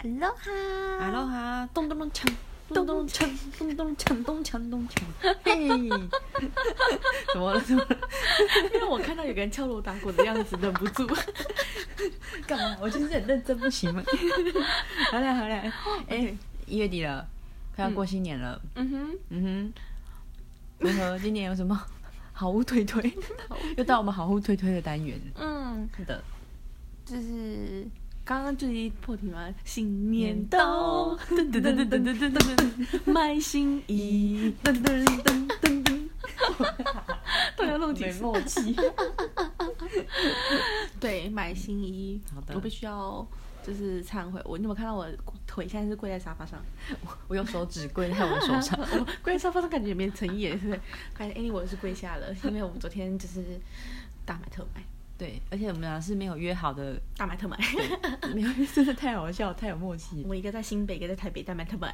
哈喽哈，哈喽哈，咚咚咚锵，咚咚锵，咚咚锵，咚锵咚锵，嘿，怎么了？怎么了？因为我看到有个人敲锣打鼓的样子，忍不住。干嘛？我就是很认真，不行吗？好了好了，哎，一月底了，快要过新年了。嗯哼，嗯哼，如何？今年有什么 好物推推？又到我们好物推推的单元。嗯，是的，就是。刚刚就一破题嘛，新年到，噔噔噔噔噔噔噔噔，买新衣，噔噔噔噔噔，都要弄几默契。对，买新衣，我必须要就是忏悔。我你有没有看到我腿现在是跪在沙发上？我我用手指跪在我手上，我跪在沙发上感觉也没诚意，是不是？反正 anyway 我是跪下了，因为我们昨天就是大买特买。对，而且我们俩是没有约好的大买特买，没有，真的太好笑，太有默契。我一个在新北，一个在台北，大买特买，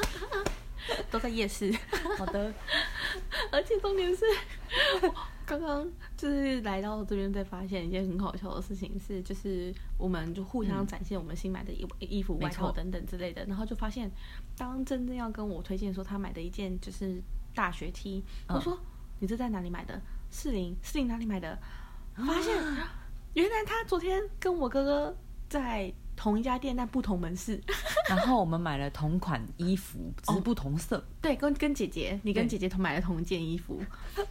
都在夜市。好的，而且重点是，刚刚就是来到这边，才发现一件很好笑的事情是，就是我们就互相展现我们新买的衣衣服、外套等等之类的，然后就发现，当真正要跟我推荐说他买的一件就是大学 T，我说你这在哪里买的？四零四零哪里买的？发现原来他昨天跟我哥哥在同一家店，但不同门市。然后我们买了同款衣服，只是不同色。对，跟跟姐姐，你跟姐姐同买了同一件衣服。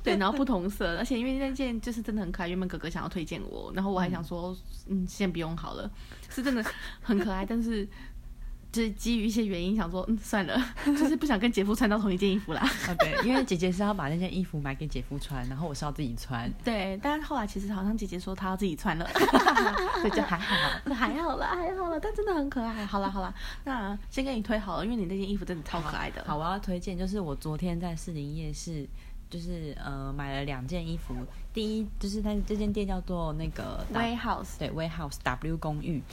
对，然后不同色，而且因为那件就是真的很可爱，原本哥哥想要推荐我，然后我还想说，嗯，先不用好了，是真的很可爱，但是。就是基于一些原因，想说嗯算了，就是不想跟姐夫穿到同一件衣服啦。啊对，因为姐姐是要把那件衣服买给姐夫穿，然后我是要自己穿。对，但是后来其实好像姐姐说她要自己穿了，所以，就还好，那 还好啦，还好啦，但真的很可爱。好了好了，那先给你推好了，因为你那件衣服真的超可爱的。好，我要推荐就是我昨天在士林夜市，就是呃买了两件衣服。第一就是它这间店叫做那个 Warehouse，对，Warehouse W 公寓。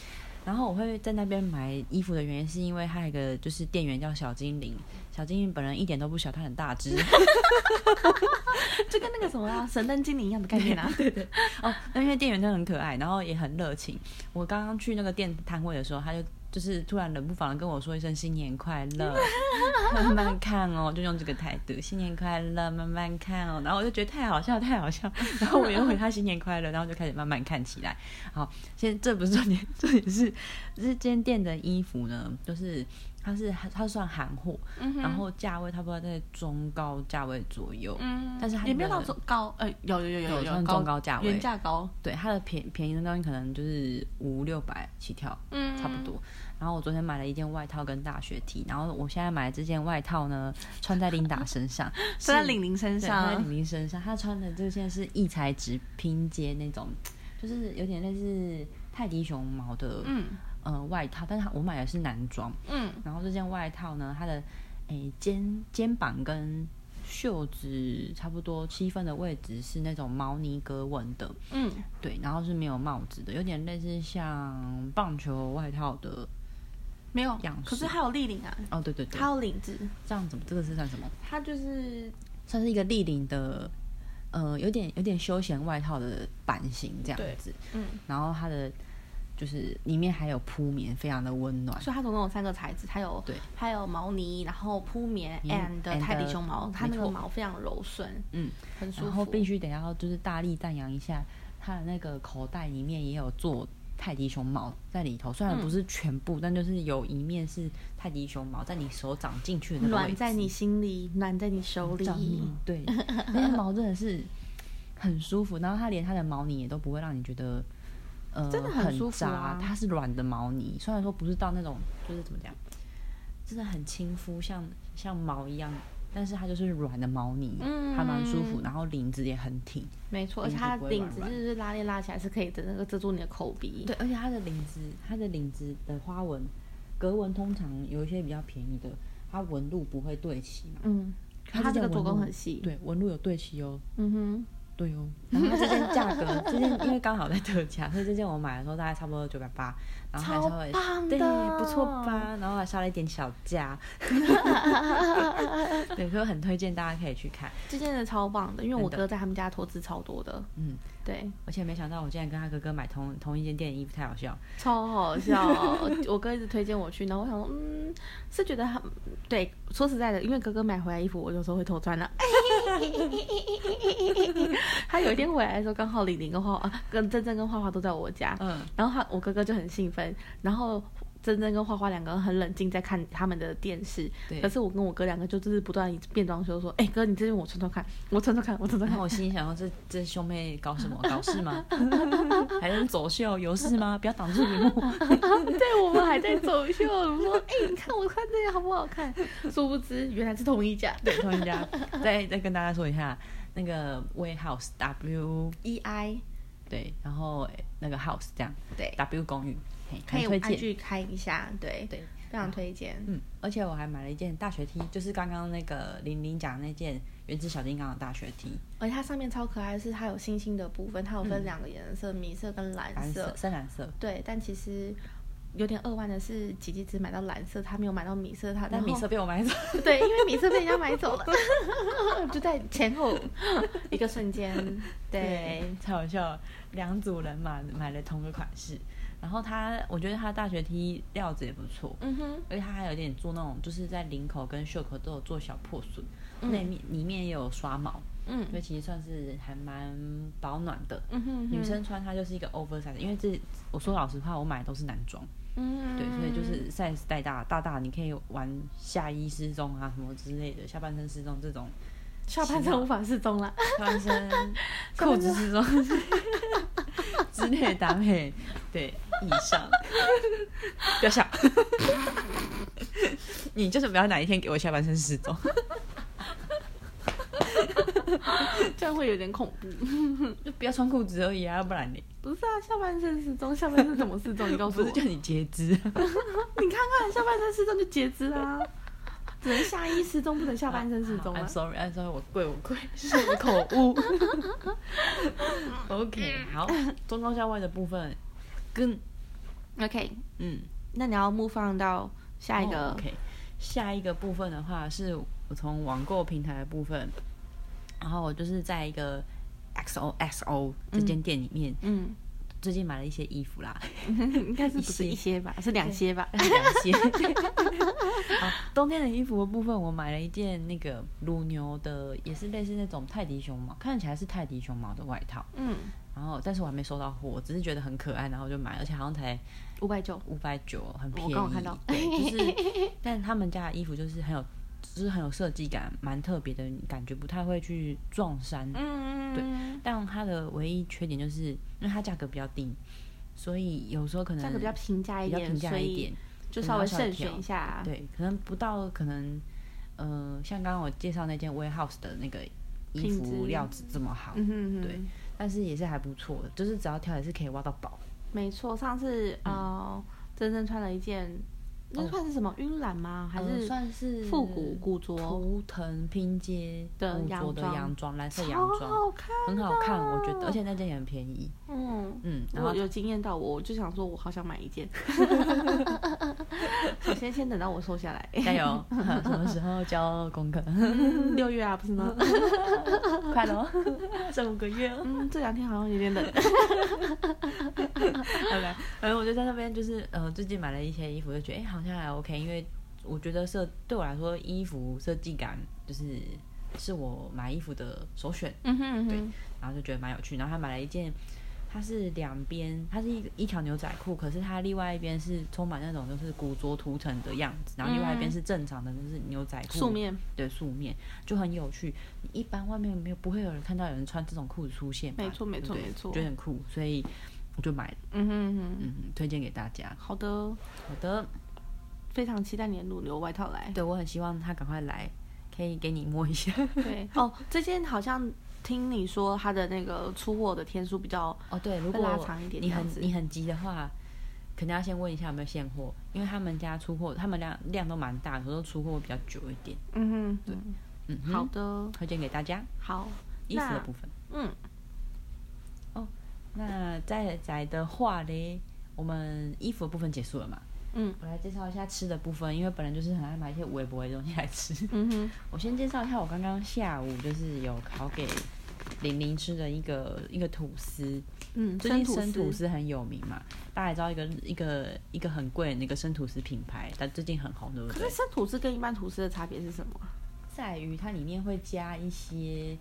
然后我会在那边买衣服的原因，是因为他有一个就是店员叫小精灵，小精灵本人一点都不小，他很大只，就跟那个什么啊神灯精灵一样的概念啊。对对。哦，那因为店员真的很可爱，然后也很热情。我刚刚去那个店摊位的时候，他就。就是突然冷不防的跟我说一声新年快乐，慢慢看哦，就用这个态度，新年快乐，慢慢看哦，然后我就觉得太好笑，太好笑，然后我又回他新年快乐，然后就开始慢慢看起来。好，现这不是重点，重点是这间店的衣服呢，就是它是它算韩货，然后价位差不多在中高价位左右，嗯，但是也没有到中高，呃，有有有有有中高价位，原价高，对，它的便便宜的东西可能就是五六百起跳，嗯，差不多。然后我昨天买了一件外套跟大学 T，然后我现在买的这件外套呢，穿在琳达身上，穿在玲玲身上，穿在玲玲身上。她穿的这件是异材质拼接那种，就是有点类似泰迪熊毛的，嗯，呃，外套。但是我买的是男装，嗯。然后这件外套呢，它的诶肩肩膀跟袖子差不多七分的位置是那种毛呢格纹的，嗯，对。然后是没有帽子的，有点类似像棒球外套的。没有，可是还有立领啊！哦，对对对，还有领子，这样怎么？这个是算什么？它就是算是一个立领的，呃，有点有点休闲外套的版型这样子。嗯，然后它的就是里面还有铺棉，非常的温暖。所以它总共有三个材质，它有对，它有毛呢，然后铺棉，and 泰迪熊毛，它那个毛非常柔顺，嗯，很舒服。然后必须得要就是大力赞扬一下，它的那个口袋里面也有做。泰迪熊毛在里头，虽然不是全部，但就是有一面是泰迪熊毛在你手掌进去的那个暖在你心里，暖在你手里。对，那些毛真的是很舒服，然后它连它的毛呢也都不会让你觉得呃真的很舒服啊。它是软的毛呢，虽然说不是到那种就是怎么讲，真的很亲肤，像像毛一样。但是它就是软的毛呢，还蛮舒服，然后领子也很挺，没错，而且它领子就是拉链拉起来是可以的那个遮住你的口鼻。对，而且它的领子，它的领子的花纹格纹通常有一些比较便宜的，它纹路不会对齐嘛。嗯，它这个做工很细，对，纹路有对齐哦。嗯哼，对哦，然后这件价格，这件因为刚好在特价，所以这件我买的时候大概差不多九百八，然后还稍微对不错吧，然后还杀了一点小价，对，所以很推荐大家可以去看，这件的超棒的，因为我哥在他们家投资超多的，嗯，对，而且没想到我竟然跟他哥哥买同同一件店的衣服，太好笑，超好笑。我哥一直推荐我去，然后我想说，嗯，是觉得他对，说实在的，因为哥哥买回来衣服，我有时候会偷穿的。他有一天回来的时候，刚好李玲跟花花、啊跟珍珍跟花花都在我家，嗯，然后他我哥哥就很兴奋，然后珍珍跟花花两个人很冷静在看他们的电视，对可是我跟我哥两个就就是不断变装修说，哎、哥你这件我穿穿看，我穿穿看，我穿穿看。我心里想说，这这兄妹搞什么？搞事吗？还能走秀有事吗？不要挡住荧幕。对，我们还在走秀，我说，哎、你看我穿这件好不好看？殊不知原来是同一家。对，同一家。再再跟大家说一下，那个 Warehouse W E I 对，然后那个 House 这样对，W 公寓，嘿可以很推荐。按去开一下，对，对，非常推荐。嗯，而且我还买了一件大学 T，就是刚刚那个玲玲讲的那件原子小金刚的大学 T，而且它上面超可爱是，它有星星的部分，它有分两个颜色，米色跟蓝色。深蓝色。对，但其实有点扼腕的是，姐姐只买到蓝色，她没有买到米色。她但米色被我买走，对，因为米色被人家买走了，就在前后一个瞬间。对，太好笑了。两组人嘛买了同个款式，然后他我觉得他大学 T 料子也不错，嗯哼，而且他还有点做那种就是在领口跟袖口都有做小破损，嗯。那面里面也有刷毛，嗯。所以其实算是还蛮保暖的。嗯哼，女生穿它就是一个 oversize，因为这我说老实话，我买的都是男装，嗯，对，所以就是 size 带大大大，你可以玩下衣失踪啊什么之类的，下半身失踪这种，下半身无法失踪了。下半身 裤子失踪 之类的搭配，对，以上 不要笑，你就是不要哪一天给我下半身失踪，这样会有点恐怖。就不要穿裤子而已啊，要不然你不是啊，下半身失踪，下半身怎么失踪？你告诉我。不是叫你截肢。你看看，下半身失踪就截肢啊，只能下衣失踪，不能下半身失踪啊 I'm。sorry，I'm sorry，我跪，我跪，是我口误。OK，好，中高下外的部分跟 OK，嗯那你要 move on 到下一个。哦 OK，下一个部分的话是我从网购平台的部分，然后我就是在一个 XOXO 这间店里面，嗯，最近买了一些衣服啦，应该是不是一些吧，是两些吧。两些。好，冬天的衣服的部分，我买了一件那个乳牛的，也是类似那种泰迪熊毛，看起来是泰迪熊毛的外套。嗯，然后，但是我还没收到货，我只是觉得很可爱，然后就买，而且好像才五百九。五百九，很便宜。我刚好看到对，就是，但他们家的衣服就是很有，就是很有设计感，蛮特别的，感觉不太会去撞衫。嗯，对但它的唯一缺点就是，因为它价格比较低，所以有时候可能价格比较平价一点，比较平价一点，就稍微慎选一下。对，可能不到可能，呃，像刚刚我介绍那件 Warehouse 的那个衣服料子这么好，嗯哼哼，对但是也是还不错的，就是只要挑也是可以挖到宝。没错。上次呃，珍珍穿了一件，那哦算是什么晕染吗？还呃是算是复古古着？图腾拼接的古着的洋装蓝色洋超装，好看，很好看，我觉得，而且那件也很便宜。嗯。嗯，然后我有惊艳到我，我就想说，我好想买一件。首先，先等到我瘦下来，加油，什么时候交功课？六月啊，不是吗？快了，剩五个月哦。嗯，这两天好像有点冷。OK，反正我就在那边，就是呃，最近买了一些衣服，就觉得哎、好像还 OK，因为我觉得设对我来说，衣服设计感就是是我买衣服的首选，嗯哼嗯对，然后就觉得蛮有趣。然后还买了一件，它是两边，它是一个一条牛仔裤，可是它另外一边是充满那种就是古着图腾的样子，然后另外一边是正常的，就是牛仔裤素面，对素面，就很有趣。一般外面没有不会有人看到有人穿这种裤子出现，没错没错没错觉得很酷，所以我就买了，嗯哼嗯哼，嗯，推荐给大家。好的，好的，非常期待你的乳牛外套来。对我很希望他赶快来，可以给你摸一下。对，哦，这件好像听你说他的那个出货的天数比较，哦，对，如果拉长一点你很你很急的话，肯定要先问一下有没有现货，因为他们家出货，他们量量都蛮大，有时候出货会比较久一点。嗯哼，对，嗯哼，好的，推荐给大家好，衣服的部分。嗯，哦那再来的话嘞，我们衣服的部分结束了嘛？嗯我来介绍一下吃的部分，因为本人就是很爱买一些微博的东西来吃。嗯哼，我先介绍一下，我刚刚下午就是有烤给玲玲吃的一个一个吐司。嗯，最近生生吐司很有名嘛，大家也知道一个一个一个很贵的那个生吐司品牌，但最近很红，对不对可是？生吐司跟一般吐司的差别是什么啊？在于它里面会加一些，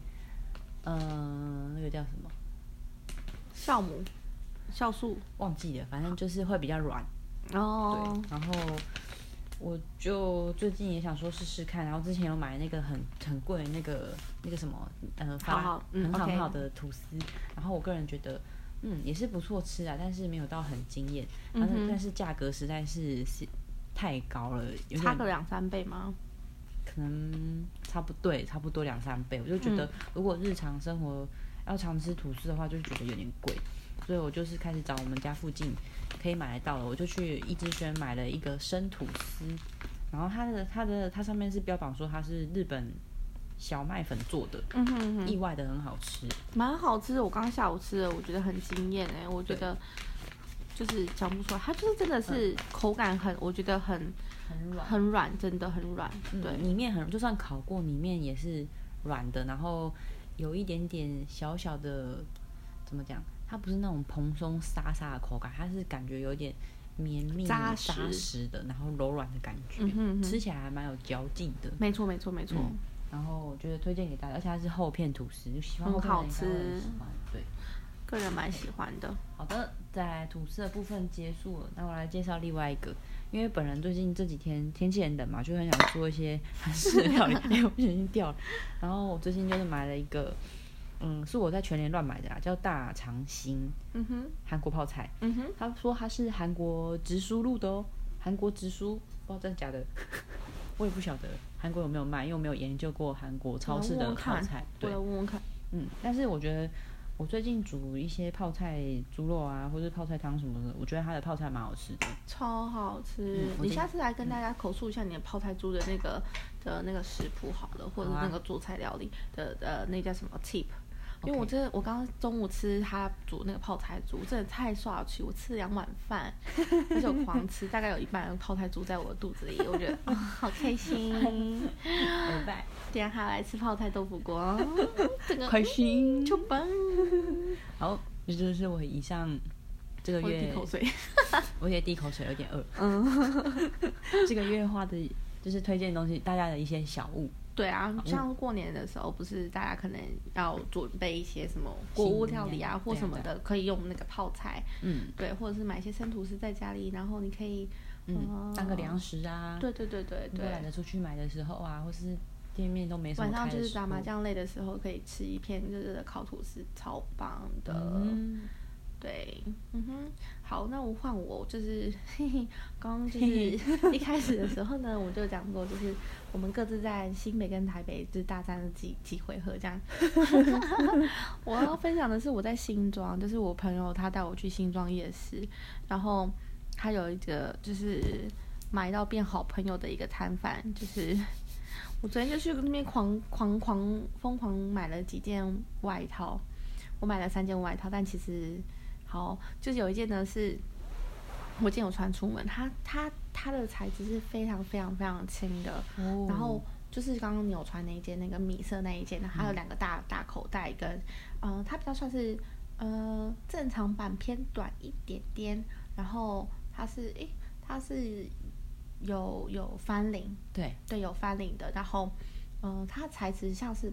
嗯、那个叫什么？酵母、酵素忘记了，反正就是会比较软。哦对，，然后我就最近也想说试试看，然后之前有买那个很很贵的那个那个什么呃发好好嗯很好很好的吐司，然后我个人觉得嗯也是不错吃啊，但是没有到很惊艳，但是、嗯但是价格实在是是太高了，有差个两三倍吗？可能差不多对差不多两三倍，我就觉嗯。得如果日常生活要常吃吐司的话，就觉得有点贵，所以我就是开始找我们家附近可以买得到的，我就去一之轩买了一个生吐司，然后它的它的它上面是标榜说它是日本小麦粉做的，嗯哼嗯哼，意外的很好吃。蛮好吃的。我刚刚下午吃的，我觉得很惊艳哎，我觉得就是讲不出来，它就是真的是口感很，我觉得很很软，很软，真的很软。嗯对，里面很就算烤过，里面也是软的，然后有一点点小小的怎么讲？它不是那种蓬松沙沙的口感，它是感觉有点绵密扎实扎实的，然后柔软的感觉，嗯哼嗯哼吃起来还蛮有嚼劲的。没错没错没错。嗯然后我觉得推荐给大家，而且它是厚片吐司，就喜欢很好吃喜欢。对，个人蛮喜欢的。好的，在吐司的部分结束了，那我来介绍另外一个。因为本人最近这几天天气很冷嘛，就很想做一些韩式料理。哎、我不小心掉了。然后我最近就是买了一个，嗯，是我在全联乱买的啦，叫大长兴嗯哼韩国泡菜。嗯哼，他说他是韩国直输入的哦，韩国直输，不知道真的假的，我也不晓得韩国有没有卖，因为我没有研究过韩国超市的泡菜。对我来，问问看。嗯，但是我觉得我最近煮一些泡菜猪肉啊，或者泡菜汤什么的，我觉得它的泡菜蛮好吃的。超好吃！嗯你下次来跟大家口述一下你的泡菜猪的那个的那个食谱好了，或者那个做菜料理的呃那叫什么 tip。因为我真的，我刚刚中午吃他煮那个泡菜猪，真的太刷去，我吃了两碗饭，而且我狂吃，大概有一半泡菜猪在我的肚子里，我觉得啊、好开心。拜拜，等一下还要来吃泡菜豆腐锅，这个开心。就棒！好，这就是我以上这个我月滴口水。我也滴口水，有点饿。嗯，这个月花的就是推荐的东西，大家的一些小物。对啊，像过年的时候，不是大家可能要准备一些什么国物料理啊，或什么的，可以用那个泡菜，嗯。对，或者是买一些生吐司在家里，然后你可以，嗯，当个粮食啊。对对对对如果懒，得出去买的时候啊，或是店面都没什么晚上就是打麻将累的时候，可以吃一片热热的烤吐司，超棒的。嗯，对，嗯哼，好，那我换我，就是刚刚就是一开始的时候呢，我就讲过，就是我们各自在新北跟台北就是大战了几几回合这样。我要分享的是我在新庄，就是我朋友他带我去新庄夜市，然后他有一个就是买到变好朋友的一个摊贩，就是我昨天就去那边狂狂狂疯狂买了几件外套，我买了三件外套，但其实好就是有一件呢是我今天有穿出门，它它它的材质是非常非常非常轻的，哦。然后就是刚刚你有穿那一件那个米色那一件，还有两个大大口袋跟，嗯、它比较算是呃正常版偏短一点点，然后它是诶它是有有翻领，对，对有翻领的，然后嗯、呃它材质像是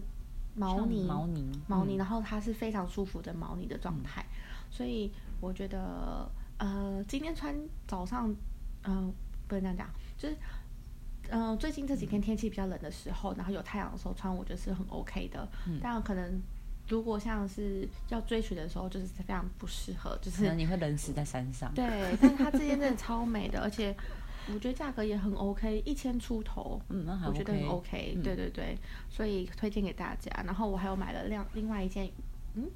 毛呢。毛呢，毛呢，嗯然后它是非常舒服的毛呢的状态，所以我觉得呃，今天穿早上，嗯、不能这样讲，就是呃，最近这几天天气比较冷的时候，然后有太阳的时候穿，我觉得是很 OK 的。嗯但可能如果像是要追寻的时候，就是非常不适合，就可是能你会冷死在山上。对，但是它这件真的超美的，而且我觉得价格也很 OK，一千出头。嗯，那还我觉得很 OK。OK，、嗯对对对，所以推荐给大家。然后我还有买了另另外一件，嗯，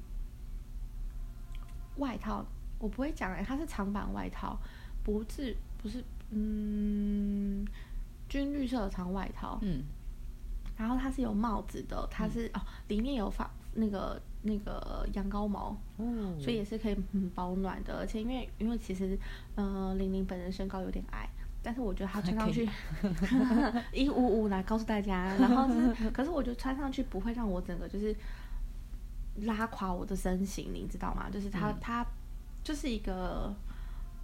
外套，我不会讲哎、它是长版外套，不是不是，嗯，军绿色的长外套，嗯，然后它是有帽子的，它是、哦里面有发那个那个羊羔毛，哦，所以也是可以很保暖的。而且因为因为其实呃玲玲本人身高有点矮。但是我觉得她穿上去 一五五来告诉大家，然后就是，可是我觉得穿上去不会让我整个就是拉垮我的身形，你知道吗？就是它、它就是一个，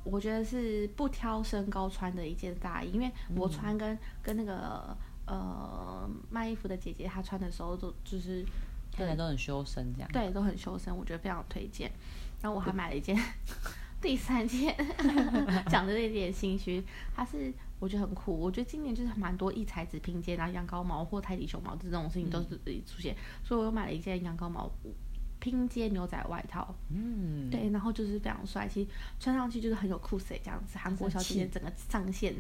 我觉得是不挑身高穿的一件大衣，因为我穿跟、跟那个呃卖衣服的姐姐她穿的时候都就是看起来都很修身这样。对都很修身，我觉得非常推荐。然后我还买了一件 第三件，讲的有点心虚，它是我觉得很酷。我觉得今年就是蛮多异材质拼接，然后羊羔毛或泰迪熊毛这种事情都是出现，所以我又买了一件羊羔毛拼接牛仔外套。嗯，对，然后就是非常帅气，穿上去就是很有酷色这样子，韩国小姐姐整个上线。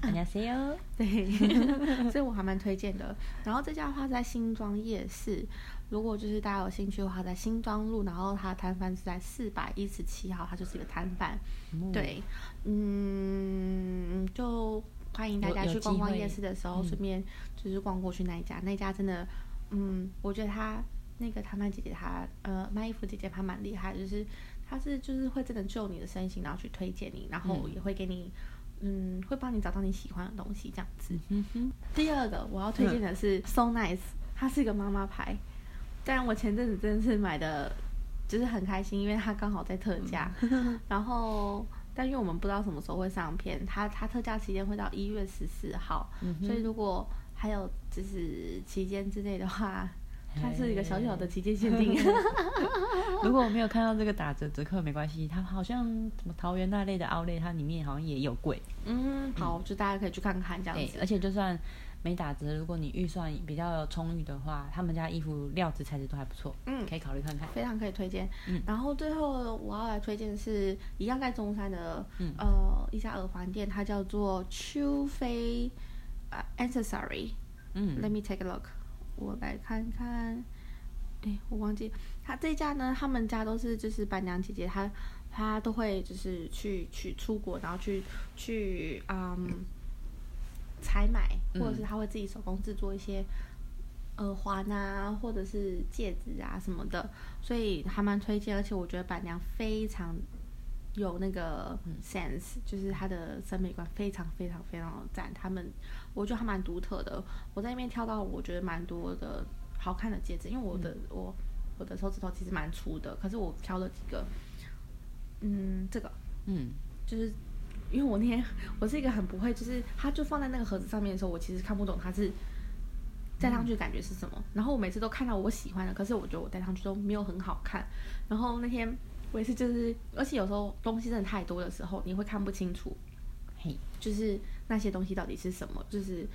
안녕하세요。对，所以我还蛮推荐的。然后这家的话在新庄夜市，如果就是大家有兴趣的话，在新庄路，然后它的摊贩是在四百一十七号，它就是一个摊贩。嗯，对， 嗯，就欢迎大家去逛逛夜市的时候，嗯顺便就是逛过去那一家，那一家真的，嗯，我觉得他那个摊贩姐姐她呃卖衣服姐姐她蛮厉害，就是她是就是会真的就你的身形，然后去推荐你，然后嗯也会给你。嗯，会帮你找到你喜欢的东西，这样子。嗯哼，第二个我要推荐的是 So Nice，它是一个妈妈牌，但我前阵子真的是买的，就是很开心，因为它刚好在特价，然后但因为我们不知道什么时候会上片，它它特价期间会到一月十四号，嗯所以如果还有就是期间之内的话，它是一个小小的旗舰限定。如果我没有看到这个打折折扣没关系，它好像什么桃园那类的奥类，它里面好像也有贵。嗯，好，就大家可以去看看这样对，子而。且就算没打折，如果你预算比较充裕的话，他们家衣服料子材质都还不错，嗯可以考虑看看。非常可以推荐。嗯然后最后我要来推荐的是一样在中山的、嗯呃一家耳环店，它叫做秋飞呃 Accessory。嗯 Let me take a look，我来看看。哎，我忘记他这家呢，他们家都是就是板娘姐姐，她她都会就是去去出国，然后去去嗯采买，或者是她会自己手工制作一些耳环啊，或者是戒指啊什么的，所以还蛮推荐。而且我觉得板娘非常有那个 sense，、就是他的审美观非常非常非常的赞。他们我觉得还蛮独特的。我在那边挑到我觉得蛮多的好看的戒指，因为我的、我我的手指头其实蛮粗的，可是我挑了几个，嗯，这个嗯，就是因为我那天 我是一个很不会，就是它就放在那个盒子上面的时候，我其实看不懂它是戴上去的感觉是什么。然后我每次都看到我喜欢的，可是我觉得我戴上去都没有很好看。然后那天我也是，就是而且有时候东西真的太多的时候，你会看不清楚，嘿，就是那些东西到底是什么，就是。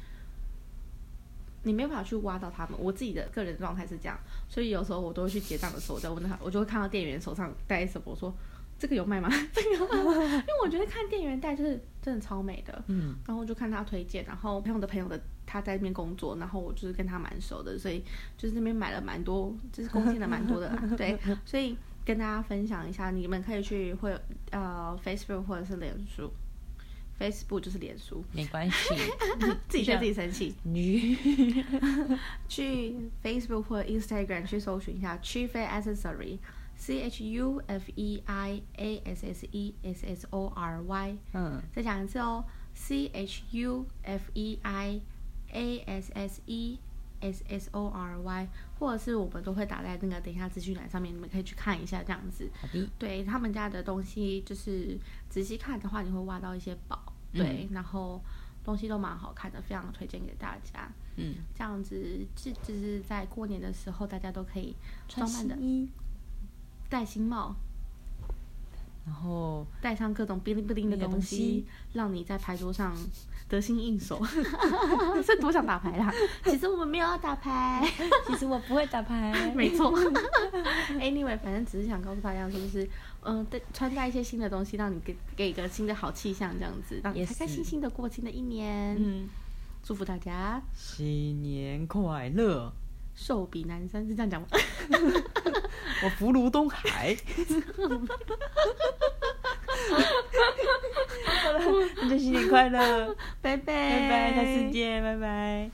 你没有办法去挖到他们，我自己的个人状态是这样，所以有时候我都会去结账的时候，我再问他，我就会看到店员手上带什么，我说这个有卖吗？这个有卖吗？因为我觉得看店员戴就是真的超美的，嗯，然后我就看他推荐，然后朋友的朋友的他在那边工作，然后我就是跟他蛮熟的，所以就是那边买了蛮多，就是贡献了蛮多的啦，对，所以跟大家分享一下，你们可以去会呃 Facebook 或者是脸书，Facebook 就是脸书，没关系，自己对自己生气，女，去 Facebook 或者 Instagram 去搜寻一下区飞 Accessory。C H U F E I A S S E S S O R Y，嗯，再讲一次哦，C H U F E I A S S E S S O R Y，或者是我们都会打在那个等一下资讯栏上面，你们可以去看一下这样子。好的，对他们家的东西，就是仔细看的话，你会挖到一些宝。对，然后东西都蛮好看的，非常推荐给大家。嗯，这样子，这就是在过年的时候，大家都可以穿装扮的新衣，戴新帽，然后带上各种哔哩哔哩的那个东东西西，让你在牌桌上得心应手。是多想打牌啦！其实我们没有要打牌，其实我不会打牌，没错。anyway，反正只是想告诉大家说，就是嗯，对，穿戴一些新的东西，让你给给一个新的好气象，这样子，让你也开开心心的过新的一年。嗯，祝福大家新年快乐，寿比南山是这样讲吗？我福如东海。那就新年快乐，拜拜拜拜，下次见，拜拜。